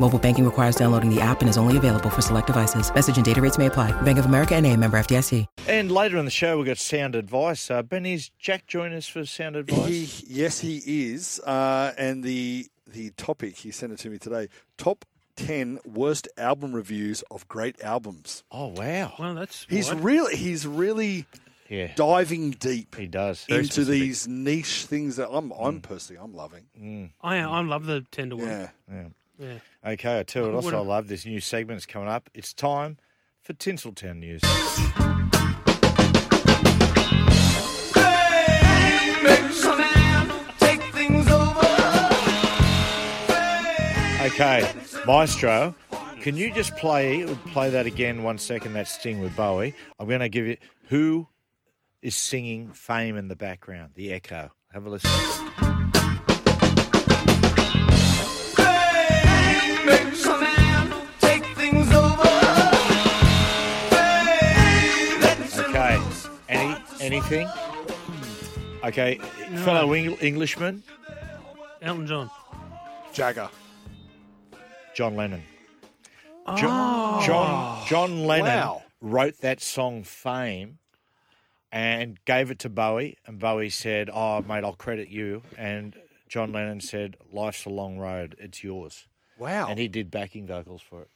Mobile banking requires downloading the app and is only available for select devices. Message and data rates may apply. Bank of America and a member FDIC. And later in the show, we've got sound advice. Uh, ben, is Jack join us for sound advice? He, yes, he is. Uh, and the the topic he sent it to me today: top ten worst album reviews of great albums. oh, wow. Well, that's He's wide. really he's really Yeah, diving deep he does. Into specific. these niche things that I'm I'm personally I'm loving. I I love the ten to one. Yeah. Yeah. Okay, I tell you also I love. This new segment's coming up. It's time for Tinseltown News. Okay, Maestro, can you just play play that again one second? That sting with Bowie. I'm going to give you who is singing "Fame" in the background. The echo. Have a listen. Anything? Okay, fellow Eng- Englishman, Elton John. Jagger. John Lennon. Oh. John John, John Lennon Wow. wrote that song "Fame" and gave it to Bowie, and Bowie said, "Oh, mate, I'll credit you." And John Lennon said, "Life's a long road; it's yours." Wow. And he did backing vocals for it.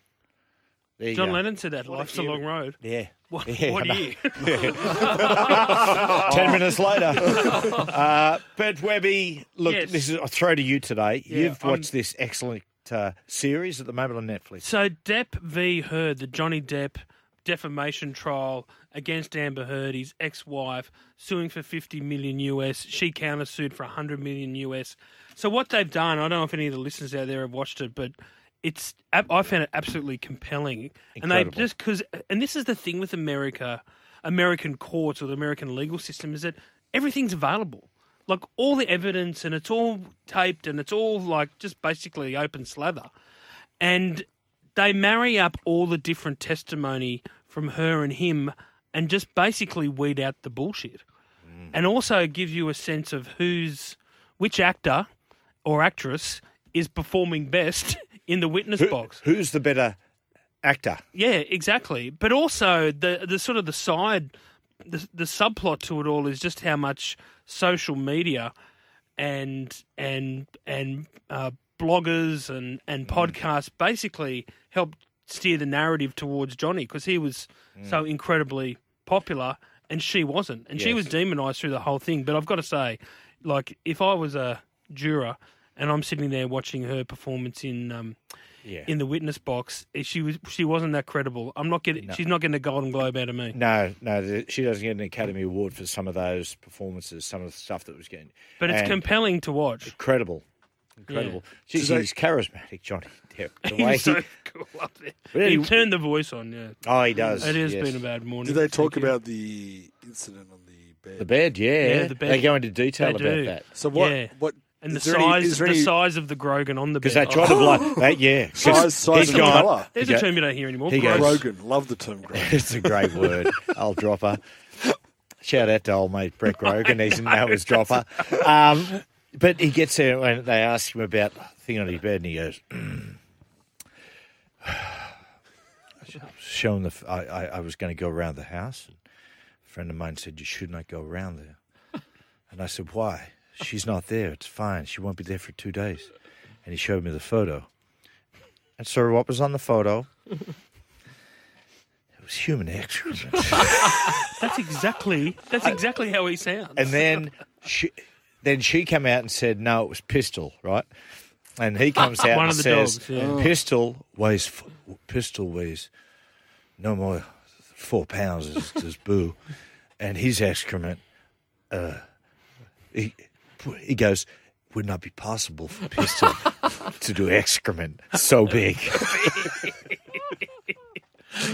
There you John go. Lennon said that. Life's a long road. Yeah. What, Yeah, what I know. year? Ten minutes later. uh, but Webby, look, Yes. this is I throw to you today. Yeah, You've I'm- watched this excellent uh, series at the moment on Netflix. So Depp v. Heard, the Johnny Depp defamation trial against Amber Heard, his ex-wife, suing for 50 million US. She countersued for 100 million US. So what they've done, I don't know if any of the listeners out there have watched it, but it's I found it absolutely compelling. And they just because, and this is the thing with America, American courts or the American legal system is that everything's available. Like all the evidence, and it's all taped, and it's all like just basically open slather. And they marry up all the different testimony from her and him and just basically weed out the bullshit. Mm. And also give you a sense of who's which actor or actress is performing best in the witness Who- box. who's the better actor? yeah exactly. But also the the sort of the side the, the subplot to it all is just how much social media and and and uh, bloggers and and podcasts basically helped steer the narrative towards Johnny because he was so incredibly popular and she wasn't, and she was demonized through the whole thing. But I've got to say, like if I was a juror and I'm sitting there watching her performance in um, Yeah. in the witness box, she was she wasn't that credible. I'm not getting she's not getting a Golden Globe out of me. no, no, she doesn't get an Academy Award for some of those performances, some of the stuff that was getting. But it's and compelling to watch. incredible, incredible. She's, So he's charismatic, Johnny Depp. The He way was he, so cool up there. Really? He turned the voice on. Yeah, oh, he does. it has yes. been a bad morning. Did they talk Thank you. about the incident on the bed? the bed. Yeah, Yeah, the bed. They go into detail They about do. that So what? Yeah. What? And the is there any- size, is the any size of the Grogan on the because bed. they try to blow. They, yeah, 'cause Size- size he's and gone- colour. There's he a go- term you don't hear anymore. he goes- Grogan. Grogan. Love the term Grogan. It's a great word. I'll drop her. Shout out to old mate Brett Grogan. He's now his dropper. Um, but he gets there and they ask him about the thing on his bed, and he goes, "Show him the. f- I, I, I was going to go around the house. And a friend of mine said you should not go around there, and I said why? She's not there. It's fine. She won't be there for two days. And he showed me the photo. And sir, what was on the photo? It was human excrement. That's exactly that's exactly how he sounds. And then she, then she came out and said, no, it was Pistol, right? And he comes out One and of the says, dogs, yeah. Pistol weighs f- Pistol weighs no more four pounds as, as Boo, and his excrement. Uh, he he goes. Would not be possible for Pistol to do excrement so big.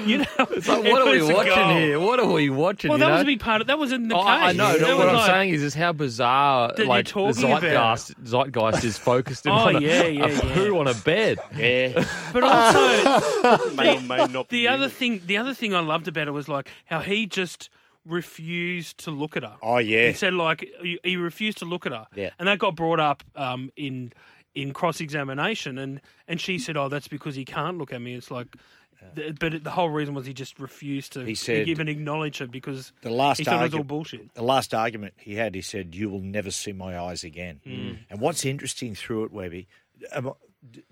You know, It's like, what are we it was a watching goal. here? What are we watching? Well, you that know? was a big part of that. Was in the Oh, case. I I know. That no, what I'm like- saying is, is how bizarre you're like the talking about. zeitgeist, zeitgeist is focused in Oh, on a, yeah, a yeah, yeah. poo on a bed. Yeah. But also, may or may not be the other human. thing, the other thing I loved about it was like how he just refused to look at her. Oh, yeah. He said like he, refused to look at her. Yeah. And that got brought up um, in in cross examination, and and she said, "Oh, that's because he can't look at me." It's like. But the whole reason was he just refused to He said- even acknowledge her because The last he thought it was all bullshit. The last argument he had, he said, "You will never see my eyes again." And what's interesting through it, Webby,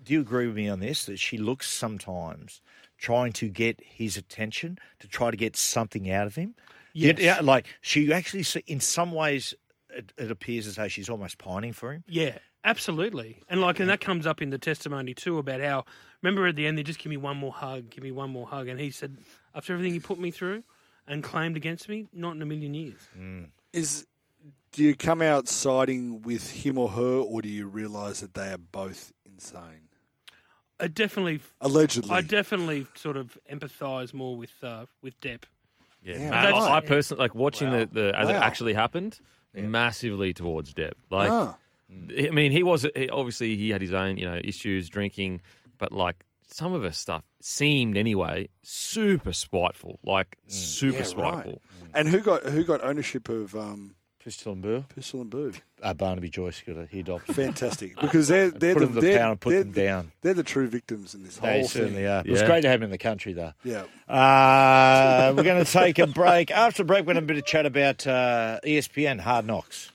do you agree with me on this? That she looks sometimes trying to get his attention to try to get something out of him. Yes. Yeah, like she actually, see- in some ways, it, it appears as though she's almost pining for him. Yeah, absolutely. And like, and that comes up in the testimony too about how. Remember at the end, they just give me one more hug, give me one more hug, and he said, after everything you put me through and claimed against me, not in a million years. Is do you come out siding with him or her, or do you realise that they are both insane? I definitely, Allegedly, I definitely sort of empathise more with uh, with Depp. Yeah, Yeah, I, I personally like watching the, the as it actually happened. Massively towards Depp. Like, Ah. I mean, he was he, obviously he had his own you know issues drinking, but like some of his stuff seemed anyway super spiteful, like super Yeah, right. spiteful. And who got who got ownership of um, Pistol and Boo, Pistol and Boo? uh, Barnaby Joyce got it. He adopted. Fantastic, because they're they're put the, them to the they're, pound and put them down. They're the true victims in this They whole certainly thing. are. It was great to have him in the country, though. Yeah. Uh, we're going to take a break. After the break, we're going to have a bit of chat about uh, ESPN Hard Knocks.